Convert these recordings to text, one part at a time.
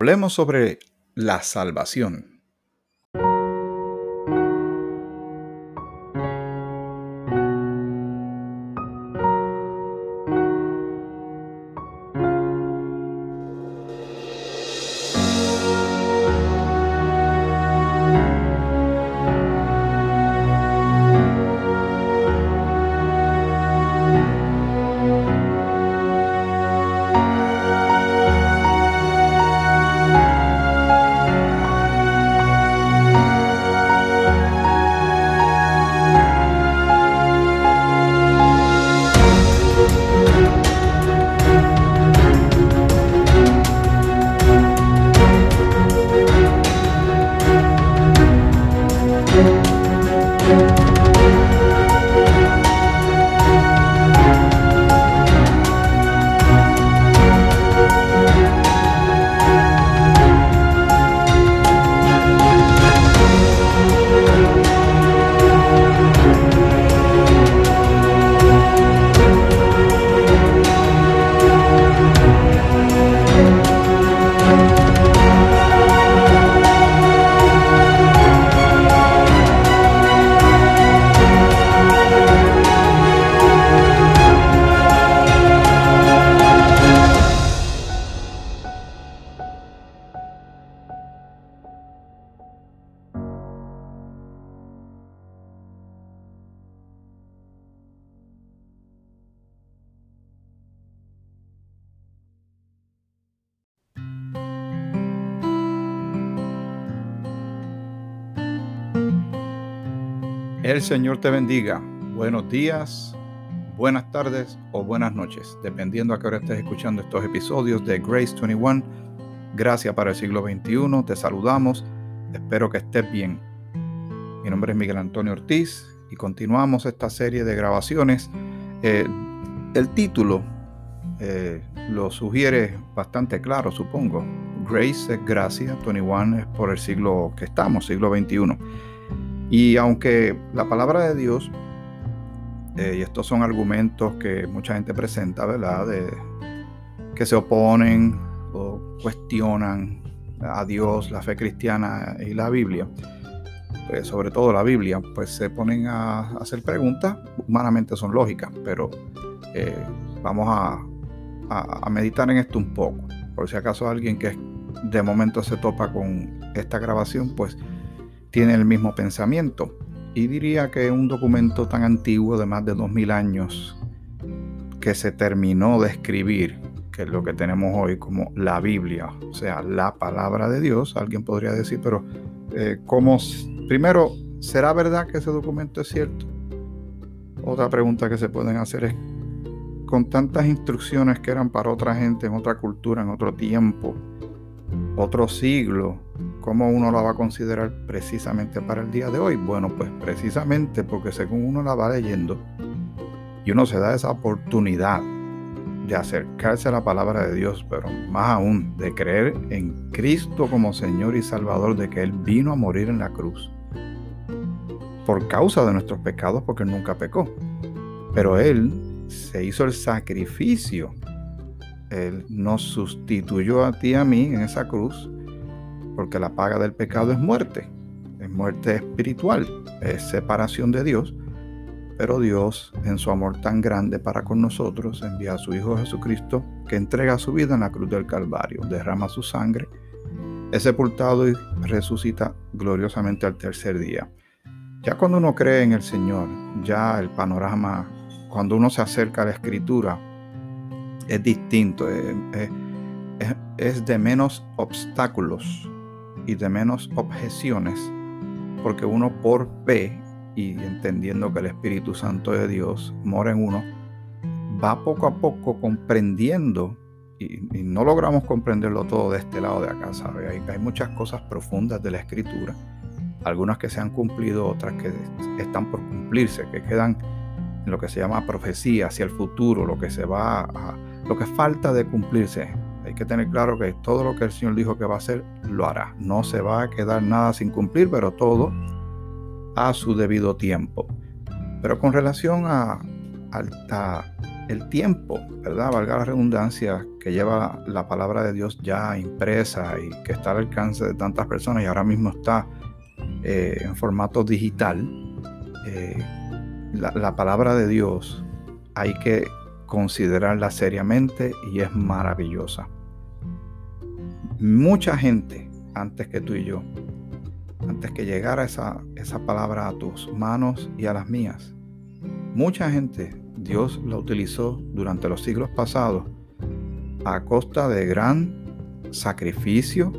Hablemos sobre la salvación. El Señor te bendiga. Buenos días, buenas tardes o buenas noches, dependiendo a qué hora estés escuchando estos episodios de Grace 21. Gracias para el siglo XXI. Te saludamos. Espero que estés bien. Mi nombre es Miguel Antonio Ortiz y continuamos esta serie de grabaciones. Eh, el título eh, lo sugiere bastante claro, supongo. Grace es gracia, 21 es por el siglo que estamos, siglo XXI. Y aunque la palabra de Dios, eh, y estos son argumentos que mucha gente presenta, ¿verdad? Que se oponen o cuestionan a Dios, la fe cristiana y la Biblia, pues sobre todo la Biblia, pues se ponen a hacer preguntas, humanamente son lógicas, pero eh, vamos a, a meditar en esto un poco. Por si acaso alguien que de momento se topa con esta grabación, pues tiene el mismo pensamiento. Y diría que un documento tan antiguo de más de 2000 años que se terminó de escribir, que es lo que tenemos hoy como la Biblia, o sea, la palabra de Dios, alguien podría decir, pero eh, ¿cómo? Primero, ¿será verdad que ese documento es cierto? Otra pregunta que se pueden hacer es, con tantas instrucciones que eran para otra gente, en otra cultura, en otro tiempo, otro siglo, ¿cómo uno la va a considerar precisamente para el día de hoy? Bueno, pues precisamente porque según uno la va leyendo y uno se da esa oportunidad de acercarse a la palabra de Dios, pero más aún de creer en Cristo como Señor y Salvador, de que Él vino a morir en la cruz por causa de nuestros pecados, porque Él nunca pecó. Pero Él se hizo el sacrificio él nos sustituyó a ti y a mí en esa cruz, porque la paga del pecado es muerte, es muerte espiritual, es separación de Dios. Pero Dios, en su amor tan grande para con nosotros, envía a su Hijo Jesucristo, que entrega su vida en la cruz del Calvario, derrama su sangre, es sepultado y resucita gloriosamente al tercer día. Ya cuando uno cree en el Señor, ya el panorama, cuando uno se acerca a la Escritura, es distinto, es, de menos obstáculos y de menos objeciones, porque uno por fe y entendiendo que el Espíritu Santo de Dios mora en uno, va poco a poco comprendiendo, y, no logramos comprenderlo todo de este lado de acá, ¿sabe? Hay, hay muchas cosas profundas de la Escritura, algunas que se han cumplido, otras que están por cumplirse, que quedan en lo que se llama profecía hacia el futuro, lo que se va a, lo que falta de cumplirse. Hay que tener claro que todo lo que el Señor dijo que va a hacer, lo hará. No se va a quedar nada sin cumplir, pero todo a su debido tiempo. Pero con relación a, el tiempo, ¿verdad? Valga la redundancia, que lleva la palabra de Dios ya impresa y que está al alcance de tantas personas y ahora mismo está eh, en formato digital, eh, la, palabra de Dios hay que considerarla seriamente y es maravillosa. Mucha gente, antes que tú y yo, antes que llegara esa, esa palabra a tus manos y a las mías, mucha gente Dios la utilizó durante los siglos pasados a costa de gran sacrificio,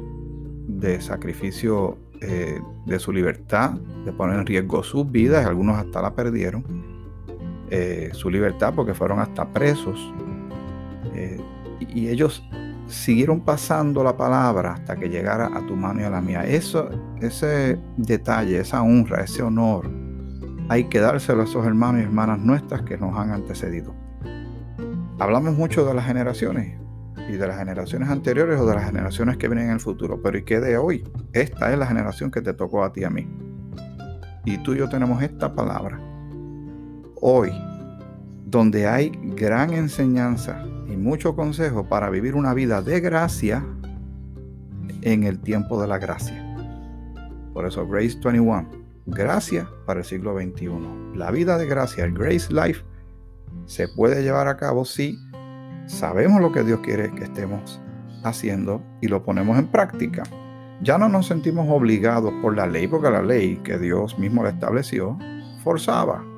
de sacrificio eh, de su libertad, de poner en riesgo sus vidas, algunos hasta la perdieron, eh, su libertad porque fueron hasta presos. Eh, y ellos siguieron pasando la palabra hasta que llegara a tu mano y a la mía. Eso, ese detalle, esa honra, ese honor, hay que dárselo a esos hermanos y hermanas nuestras que nos han antecedido. Hablamos mucho de las generaciones, y de las generaciones anteriores o de las generaciones que vienen en el futuro. Pero ¿y qué de hoy? Esta es la generación que te tocó a ti y a mí. Y tú y yo tenemos esta palabra. Hoy, donde hay gran enseñanza y mucho consejo para vivir una vida de gracia en el tiempo de la gracia. Por eso Grace 21, gracia para el siglo XXI. La vida de gracia, el Grace Life, se puede llevar a cabo si sabemos lo que Dios quiere que estemos haciendo y lo ponemos en práctica. Ya no nos sentimos obligados por la ley, porque la ley que Dios mismo la estableció forzaba.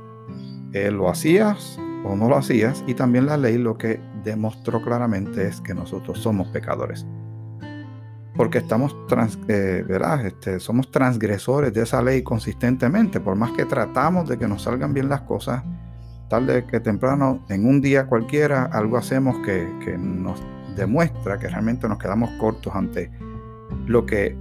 Él lo hacías o no lo hacías y también la ley lo que demostró claramente es que nosotros somos pecadores. Porque estamos eh, este, somos transgresores de esa ley consistentemente. Por más que tratamos de que nos salgan bien las cosas, tarde que temprano, en un día cualquiera, algo hacemos que, nos demuestra que realmente nos quedamos cortos ante lo que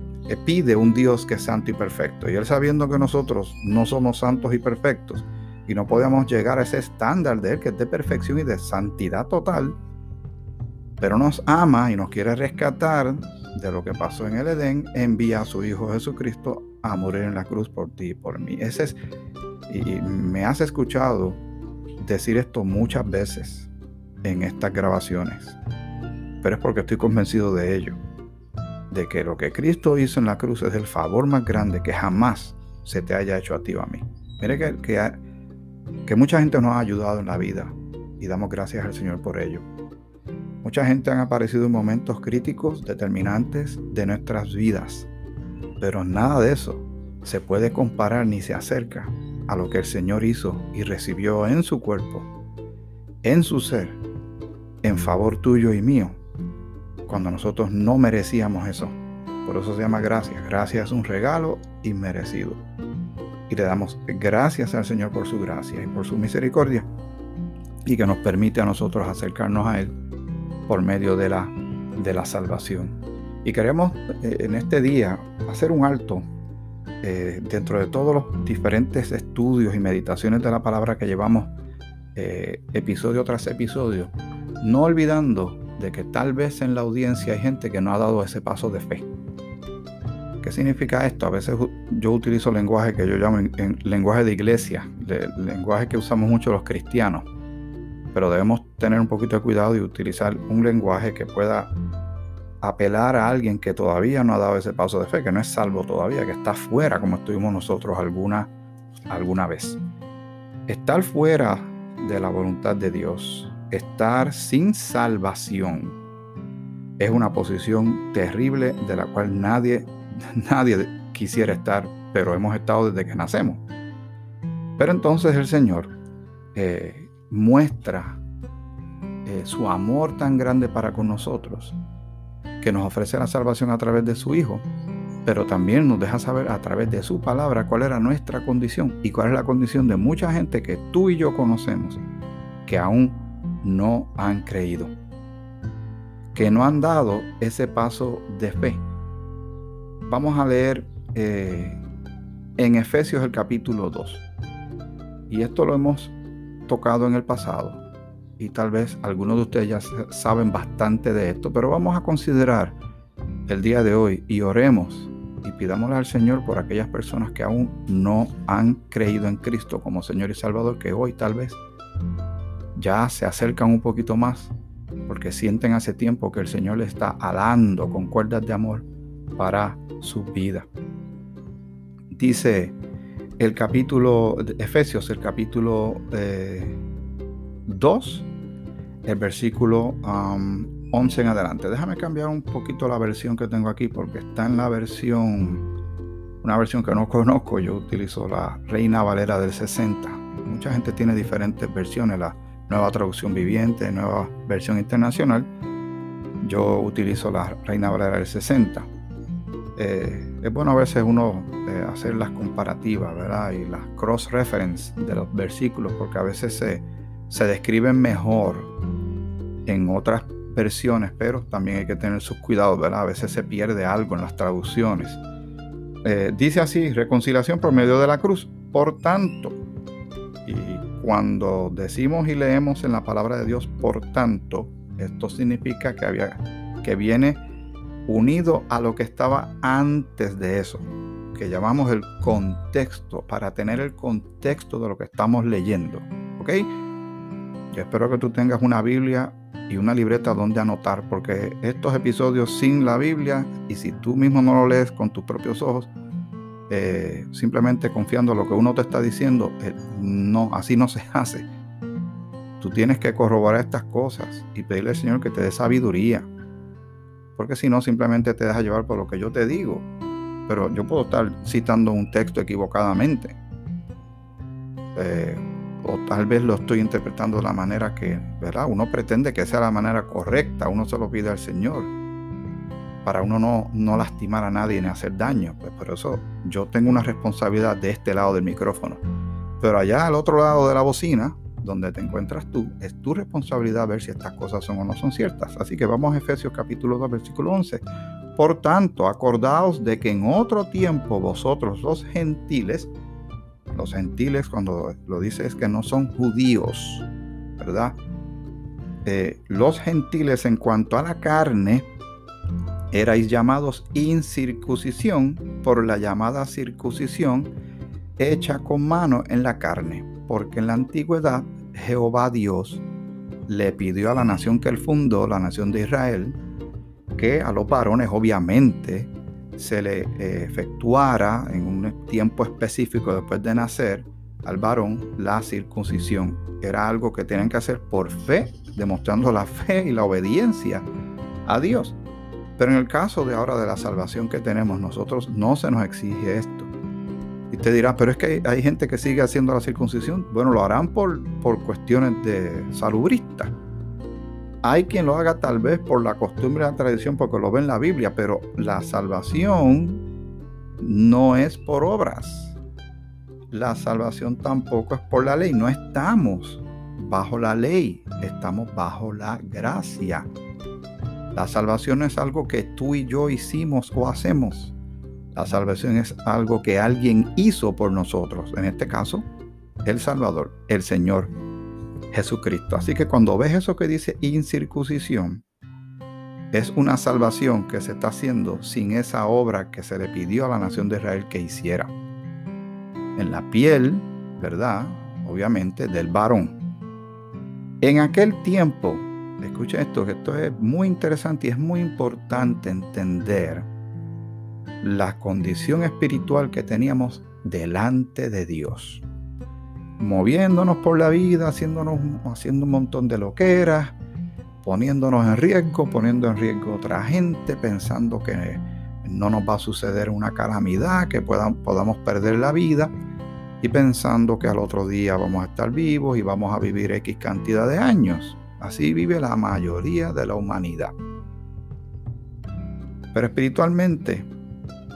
pide un Dios que es santo y perfecto. Y Él sabiendo que nosotros no somos santos y perfectos y no podemos llegar a ese estándar de Él que es de perfección y de santidad total, pero nos ama y nos quiere rescatar de lo que pasó en el Edén, envía a su Hijo Jesucristo a morir en la cruz por ti y por mí. Ese es, y me has escuchado decir esto muchas veces en estas grabaciones, pero es porque estoy convencido de ello, de que lo que Cristo hizo en la cruz es el favor más grande que jamás se te haya hecho a ti o a mí. Mire que, que, que mucha gente nos ha ayudado en la vida y damos gracias al Señor por ello. Mucha gente han aparecido en momentos críticos, determinantes de nuestras vidas, pero nada de eso se puede comparar ni se acerca a lo que el Señor hizo y recibió en su cuerpo, en su ser, en favor tuyo y mío, cuando nosotros no merecíamos eso. Por eso se llama gracia. Gracia es un regalo inmerecido. Y le damos gracias al Señor por su gracia y por su misericordia y que nos permite a nosotros acercarnos a Él por medio de la, de la salvación. Y queremos eh, en este día hacer un alto eh, dentro de todos los diferentes estudios y meditaciones de la palabra que llevamos eh, episodio tras episodio, no olvidando de que tal vez en la audiencia hay gente que no ha dado ese paso de fe. ¿Qué significa esto? A veces yo utilizo lenguaje que yo llamo en, lenguaje de iglesia, lenguaje que usamos mucho los cristianos, pero debemos tener un poquito de cuidado y utilizar un lenguaje que pueda apelar a alguien que todavía no ha dado ese paso de fe, que no es salvo todavía, que está fuera como estuvimos nosotros alguna, alguna vez. Estar fuera de la voluntad de Dios, estar sin salvación, es una posición terrible de la cual nadie, nadie quisiera estar, pero hemos estado desde que nacemos. Pero entonces el Señor eh, muestra eh, su amor tan grande para con nosotros que nos ofrece la salvación a través de su Hijo, pero también nos deja saber a través de su palabra cuál era nuestra condición y cuál es la condición de mucha gente que tú y yo conocemos, que aún no han creído, que no han dado ese paso de fe. Vamos a leer eh, en Efesios el capítulo 2. Y esto lo hemos tocado en el pasado y tal vez algunos de ustedes ya saben bastante de esto, pero vamos a considerar el día de hoy y oremos y pidámosle al Señor por aquellas personas que aún no han creído en Cristo como Señor y Salvador, que hoy tal vez ya se acercan un poquito más porque sienten hace tiempo que el Señor le está alando con cuerdas de amor para su vida. Dice el capítulo de Efesios, el capítulo 2, eh, el versículo 11 en adelante. Déjame cambiar un poquito la versión que tengo aquí porque está en la versión, una versión que no conozco. Yo utilizo la Reina Valera del 60. Mucha gente tiene diferentes versiones, la nueva traducción viviente, nueva versión internacional. Yo utilizo la Reina Valera del 60. Eh, es bueno a veces uno eh, hacer las comparativas, ¿verdad? Y las cross-reference de los versículos, porque a veces se, se describen mejor en otras versiones, pero también hay que tener sus cuidados, ¿verdad? A veces se pierde algo en las traducciones. Eh, dice así, reconciliación por medio de la cruz. Por tanto, y cuando decimos y leemos en la palabra de Dios, por tanto, esto significa que, había, que viene unido a lo que estaba antes de eso, que llamamos el contexto, para tener el contexto de lo que estamos leyendo. ¿Ok? Yo espero que tú tengas una Biblia y una libreta donde anotar, porque estos episodios sin la Biblia, y si tú mismo no lo lees con tus propios ojos, eh, simplemente confiando en lo que uno te está diciendo, eh, no, así no se hace. Tú tienes que corroborar estas cosas y pedirle al Señor que te dé sabiduría, porque si no, simplemente te deja llevar por lo que yo te digo. Pero yo puedo estar citando un texto equivocadamente. Eh, o tal vez lo estoy interpretando de la manera que, ¿verdad? Uno pretende que sea la manera correcta, uno se lo pide al Señor para uno no, no lastimar a nadie ni hacer daño. Pues por eso yo tengo una responsabilidad de este lado del micrófono. Pero allá al otro lado de la bocina, donde te encuentras tú, es tu responsabilidad ver si estas cosas son o no son ciertas. Así que vamos a Efesios capítulo 2, versículo 11. Por tanto, acordaos de que en otro tiempo vosotros los gentiles, los gentiles, cuando lo dice es que no son judíos, ¿verdad? Eh, los gentiles en cuanto a la carne, erais llamados incircuncisión por la llamada circuncisión hecha con mano en la carne, porque en la antigüedad Jehová Dios le pidió a la nación que él fundó, la nación de Israel, que a los varones obviamente se le eh, efectuara en un tiempo específico después de nacer al varón la circuncisión. Era algo que tenían que hacer por fe, demostrando la fe y la obediencia a Dios. Pero en el caso de ahora de la salvación que tenemos nosotros, no se nos exige esto. Y te dirá, pero es que hay gente que sigue haciendo la circuncisión. Bueno, lo harán por, por cuestiones de salubrista. Hay quien lo haga tal vez por la costumbre y la tradición porque lo ve en la Biblia, pero la salvación no es por obras. La salvación tampoco es por la ley. No estamos bajo la ley, estamos bajo la gracia. La salvación es algo que tú y yo hicimos o hacemos. La salvación es algo que alguien hizo por nosotros. En este caso, el Salvador, el Señor Jesucristo. Así que cuando ves eso que dice incircuncisión, es una salvación que se está haciendo sin esa obra que se le pidió a la nación de Israel que hiciera. En la piel, ¿verdad? Obviamente, del varón. En aquel tiempo, escucha esto, que esto es muy interesante y es muy importante entender la condición espiritual que teníamos delante de Dios. Moviéndonos por la vida, haciéndonos, haciendo un montón de loqueras, poniéndonos en riesgo, poniendo en riesgo otra gente, pensando que no nos va a suceder una calamidad, que podamos perder la vida y pensando que al otro día vamos a estar vivos y vamos a vivir X cantidad de años. Así vive la mayoría de la humanidad. Pero espiritualmente,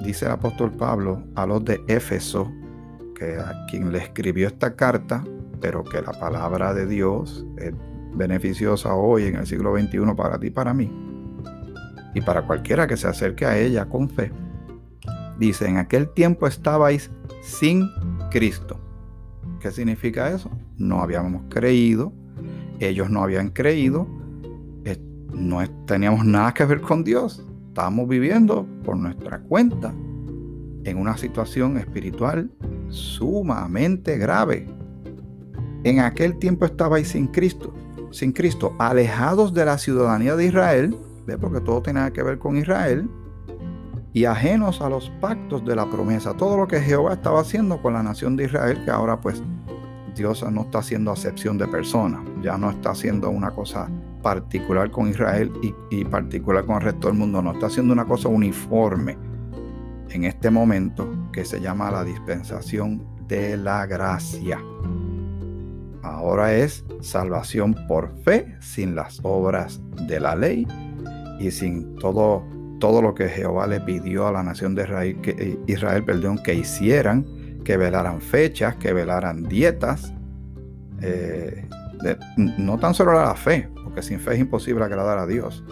dice el apóstol Pablo a los de Éfeso, que a quien le escribió esta carta, pero que la palabra de Dios es beneficiosa hoy en el siglo XXI para ti y para mí, y para cualquiera que se acerque a ella con fe. Dice, en aquel tiempo estabais sin Cristo. ¿Qué significa eso? No habíamos creído ellos no habían creído, no teníamos nada que ver con Dios, estábamos viviendo por nuestra cuenta en una situación espiritual sumamente grave. en aquel tiempo estabais sin Cristo, sin Cristo, alejados de la ciudadanía de Israel, ¿ve? porque todo tenía que ver con Israel, y ajenos a los pactos de la promesa. Todo lo que Jehová estaba haciendo con la nación de Israel, que ahora pues Dios no está haciendo acepción de personas, ya no está haciendo una cosa particular con Israel y, particular con el resto del mundo, no está haciendo una cosa uniforme en este momento que se llama la dispensación de la gracia. Ahora es salvación por fe, sin las obras de la ley y sin todo, todo lo que Jehová le pidió a la nación de Israel, que, eh, Israel perdón, que hicieran, que velaran fechas, que velaran dietas. Eh, no tan solo la fe, porque sin fe es imposible agradar a Dios.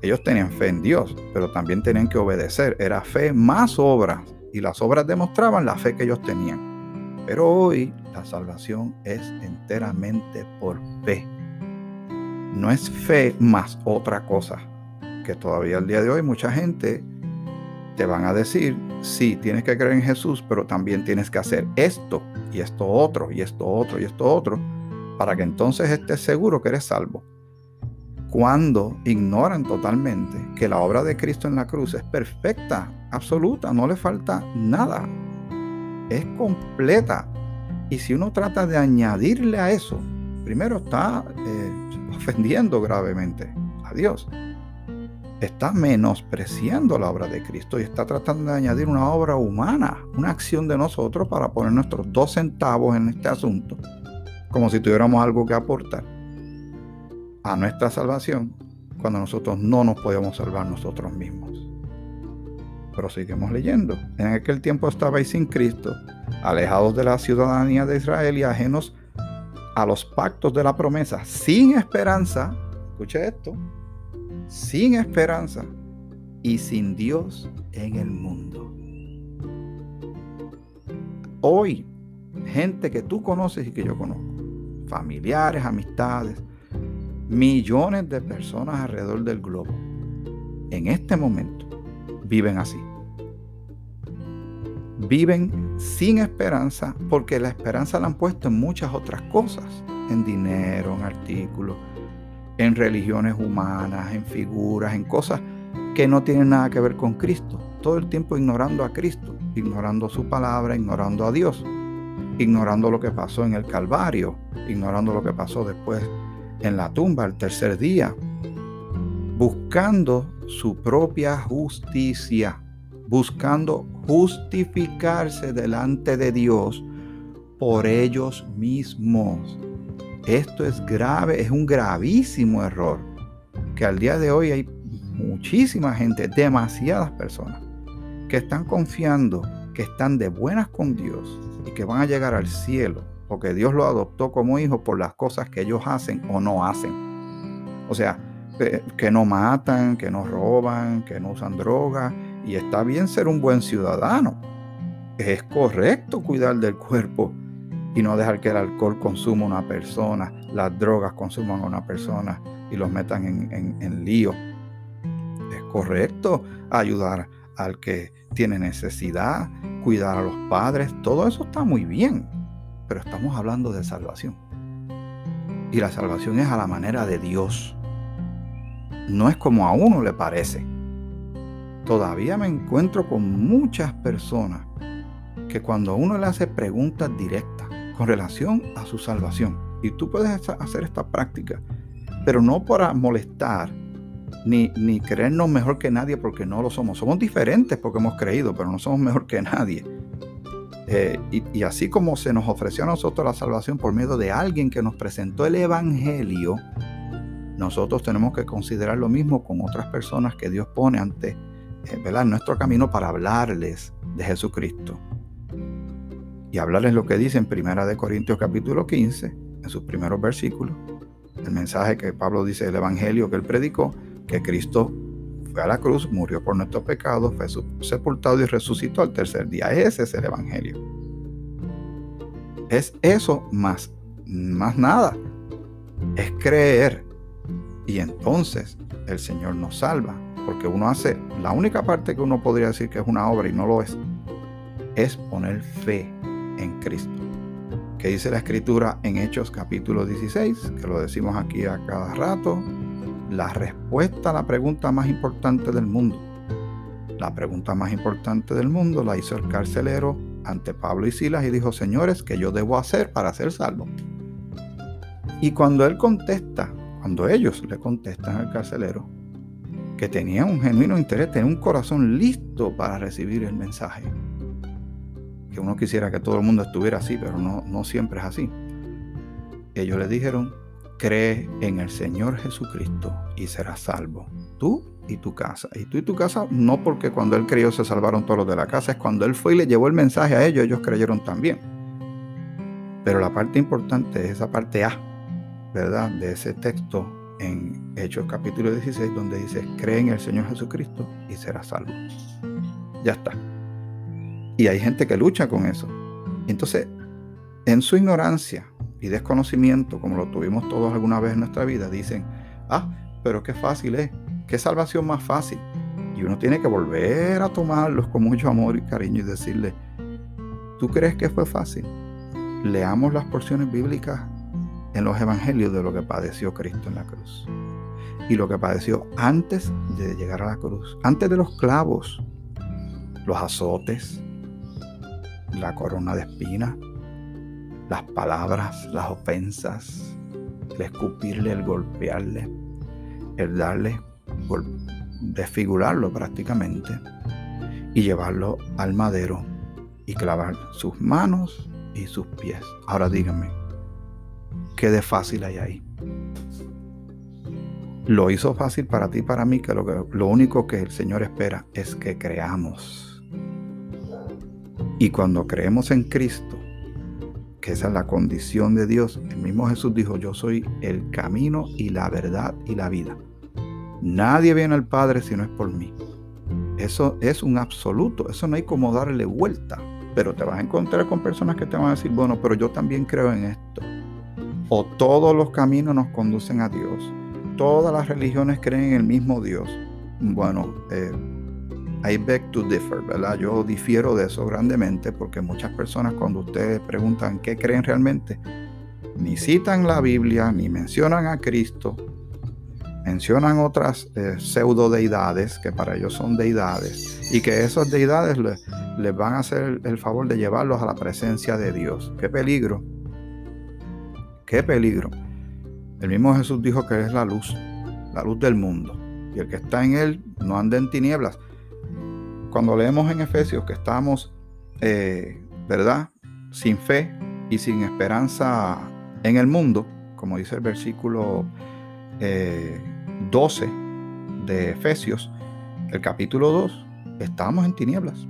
Ellos tenían fe en Dios, pero también tenían que obedecer. Era fe más obras. Y las obras demostraban la fe que ellos tenían. Pero hoy la salvación es enteramente por fe. No es fe más otra cosa. Que todavía al día de hoy mucha gente te van a decir, sí, tienes que creer en Jesús, pero también tienes que hacer esto y esto otro y esto otro y esto otro, para que entonces estés seguro que eres salvo cuando ignoran totalmente que la obra de Cristo en la cruz es perfecta, absoluta, no le falta nada, es completa. Y si uno trata de añadirle a eso, primero está eh, ofendiendo gravemente a Dios. Está menospreciando la obra de Cristo y está tratando de añadir una obra humana, una acción de nosotros para poner nuestros dos centavos en este asunto, como si tuviéramos algo que aportar a nuestra salvación cuando nosotros no nos podemos salvar nosotros mismos. Pero seguimos leyendo. En aquel tiempo estabais sin Cristo, alejados de la ciudadanía de Israel y ajenos a los pactos de la promesa, sin esperanza, escuche esto, sin esperanza y sin Dios en el mundo. Hoy, gente que tú conoces y que yo conozco, familiares, amistades, Millones de personas alrededor del globo en este momento viven así. Viven sin esperanza porque la esperanza la han puesto en muchas otras cosas, en dinero, en artículos, en religiones humanas, en figuras, en cosas que no tienen nada que ver con Cristo. Todo el tiempo ignorando a Cristo, ignorando su palabra, ignorando a Dios, ignorando lo que pasó en el Calvario, ignorando lo que pasó después en la tumba al tercer día, buscando su propia justicia, buscando justificarse delante de Dios por ellos mismos. Esto es grave, es un gravísimo error, que al día de hoy hay muchísima gente, demasiadas personas, que están confiando que están de buenas con Dios y que van a llegar al cielo porque Dios lo adoptó como hijo por las cosas que ellos hacen o no hacen. O sea, que no matan, que no roban, que no usan drogas, y está bien ser un buen ciudadano. Es correcto cuidar del cuerpo y no dejar que el alcohol consuma a una persona, las drogas consuman a una persona y los metan en, en lío. Es correcto ayudar al que tiene necesidad, cuidar a los padres, todo eso está muy bien pero estamos hablando de salvación. Y la salvación es a la manera de Dios. No es como a uno le parece. Todavía me encuentro con muchas personas que cuando uno le hace preguntas directas con relación a su salvación, y tú puedes hacer esta práctica, pero no para molestar ni, ni creernos mejor que nadie porque no lo somos. Somos diferentes porque hemos creído, pero no somos mejor que nadie. Eh, y, así como se nos ofreció a nosotros la salvación por medio de alguien que nos presentó el Evangelio, nosotros tenemos que considerar lo mismo con otras personas que Dios pone ante eh, nuestro camino para hablarles de Jesucristo. Y hablarles lo que dice en Primera de Corintios capítulo 15, en sus primeros versículos, el mensaje que Pablo dice del Evangelio que él predicó, que Cristo a la cruz, murió por nuestros pecados, fue sepultado y resucitó al tercer día. Ese es el Evangelio. Es eso más, más nada. Es creer. Y entonces el Señor nos salva. Porque uno hace, la única parte que uno podría decir que es una obra y no lo es, es poner fe en Cristo. ¿Qué dice la escritura en Hechos capítulo 16? Que lo decimos aquí a cada rato. La respuesta a la pregunta más importante del mundo. La pregunta más importante del mundo la hizo el carcelero ante Pablo y Silas y dijo, señores, ¿qué yo debo hacer para ser salvo? Y cuando él contesta, cuando ellos le contestan al carcelero, que tenía un genuino interés, tenía un corazón listo para recibir el mensaje. Que uno quisiera que todo el mundo estuviera así, pero no, no siempre es así. Ellos le dijeron, cree en el Señor Jesucristo y serás salvo, tú y tu casa. Y tú y tu casa no porque cuando él creyó se salvaron todos los de la casa, es cuando él fue y le llevó el mensaje a ellos, ellos creyeron también. Pero la parte importante es esa parte A, ¿verdad? De ese texto en Hechos capítulo 16, donde dice, cree en el Señor Jesucristo y serás salvo. Ya está. Y hay gente que lucha con eso. Entonces, en su ignorancia y desconocimiento, como lo tuvimos todos alguna vez en nuestra vida, dicen, ah, pero qué fácil es, qué salvación más fácil. Y uno tiene que volver a tomarlos con mucho amor y cariño y decirle, ¿tú crees que fue fácil? Leamos las porciones bíblicas en los evangelios de lo que padeció Cristo en la cruz. Y lo que padeció antes de llegar a la cruz, antes de los clavos, los azotes, la corona de espinas, las palabras, las ofensas, el escupirle, el golpearle, el darle, desfigurarlo prácticamente y llevarlo al madero y clavar sus manos y sus pies. Ahora díganme, ¿Qué de fácil hay ahí? Lo hizo fácil para ti y para mí, que lo, que lo único que el Señor espera es que creamos. Y cuando creemos en Cristo, que esa es la condición de Dios, el mismo Jesús dijo, yo soy el camino y la verdad y la vida. Nadie viene al Padre si no es por mí. Eso es un absoluto, eso no hay como darle vuelta. Pero te vas a encontrar con personas que te van a decir, bueno, pero yo también creo en esto o todos los caminos nos conducen a Dios. Todas las religiones creen en el mismo Dios. Bueno, eh, I beg to differ, ¿verdad? Yo difiero de eso grandemente porque muchas personas cuando ustedes preguntan qué creen realmente, ni citan la Biblia, ni mencionan a Cristo, mencionan otras eh, pseudo deidades que para ellos son deidades y que esas deidades les van a hacer el favor de llevarlos a la presencia de Dios. Qué peligro qué peligro. El mismo Jesús dijo que es la luz, la luz del mundo. Y el que está en él no anda en tinieblas. Cuando leemos en Efesios que estamos, eh, ¿verdad? Sin fe y sin esperanza en el mundo, como dice el versículo 12 eh, de Efesios, el capítulo 2, estamos en tinieblas.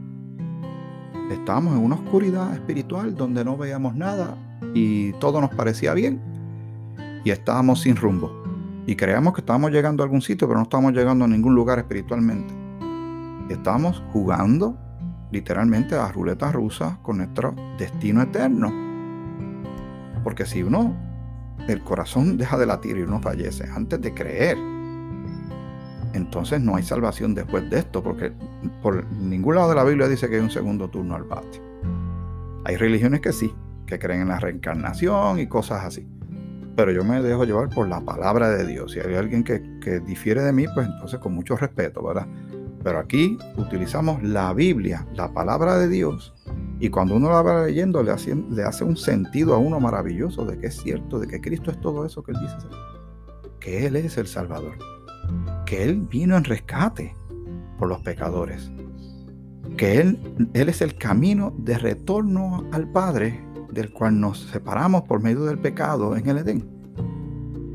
Estamos en una oscuridad espiritual donde no veíamos nada y todo nos parecía bien y estábamos sin rumbo. Y creíamos que estábamos llegando a algún sitio, pero no estábamos llegando a ningún lugar espiritualmente. Estábamos jugando literalmente a ruletas rusas con nuestro destino eterno. Porque si uno, el corazón deja de latir y uno fallece antes de creer, entonces no hay salvación después de esto, porque por ningún lado de la Biblia dice que hay un segundo turno al bate. Hay religiones que sí, que creen en la reencarnación y cosas así. Pero yo me dejo llevar por la palabra de Dios. Si hay alguien que, difiere de mí, pues entonces con mucho respeto, ¿verdad? Pero aquí utilizamos la Biblia, la palabra de Dios, y cuando uno la va leyendo le hace, un sentido a uno maravilloso de que es cierto, de que Cristo es todo eso que Él dice Que Él es el Salvador. Que Él vino en rescate por los pecadores. Que Él es el camino de retorno al Padre del cual nos separamos por medio del pecado en el Edén.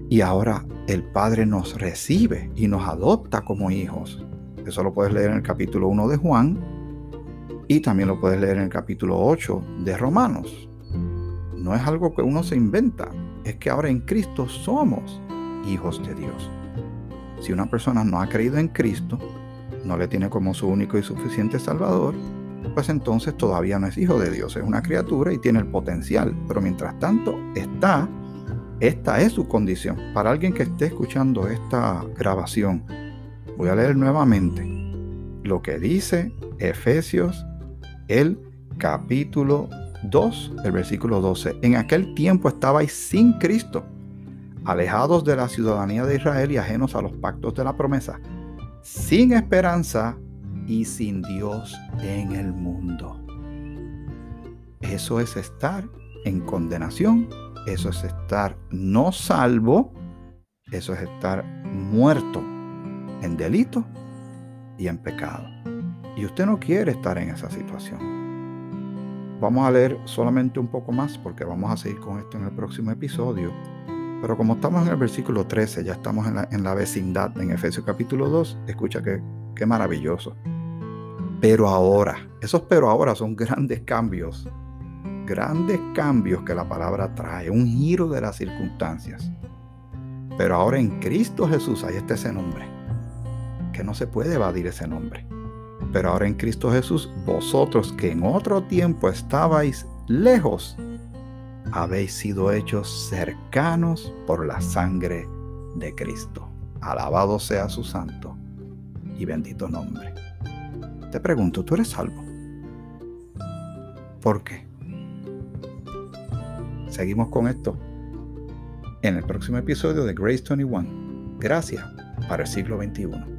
Y ahora el Padre nos recibe y nos adopta como hijos. Eso lo puedes leer en el capítulo 1 de Juan y también lo puedes leer en el capítulo 8 de Romanos. No es algo que uno se inventa, es que ahora en Cristo somos hijos de Dios. Si una persona no ha creído en Cristo, no le tiene como su único y suficiente Salvador, pues entonces todavía no es hijo de Dios, es una criatura y tiene el potencial. Pero mientras tanto está, esta es su condición. Para alguien que esté escuchando esta grabación, voy a leer nuevamente lo que dice Efesios, el capítulo 2, el versículo 12. En aquel tiempo estabais sin Cristo, alejados de la ciudadanía de Israel y ajenos a los pactos de la promesa, sin esperanza y sin Dios en el mundo. Eso es estar en condenación, eso es estar no salvo, eso es estar muerto en delito y en pecado. Y usted no quiere estar en esa situación. Vamos a leer solamente un poco más porque vamos a seguir con esto en el próximo episodio. Pero como estamos en el versículo 13, ya estamos en la, vecindad en Efesios capítulo 2, escucha que, qué maravilloso. Pero ahora, esos pero ahora son grandes cambios, grandes cambios que la palabra trae, un giro de las circunstancias. Pero ahora en Cristo Jesús, ahí está ese nombre, que no se puede evadir ese nombre. Pero ahora en Cristo Jesús, vosotros que en otro tiempo estabais lejos, habéis sido hechos cercanos por la sangre de Cristo. Alabado sea su santo y bendito nombre. Te pregunto, ¿tú eres salvo? ¿Por qué? Seguimos con esto en el próximo episodio de Grace 21. Gracias para el siglo XXI.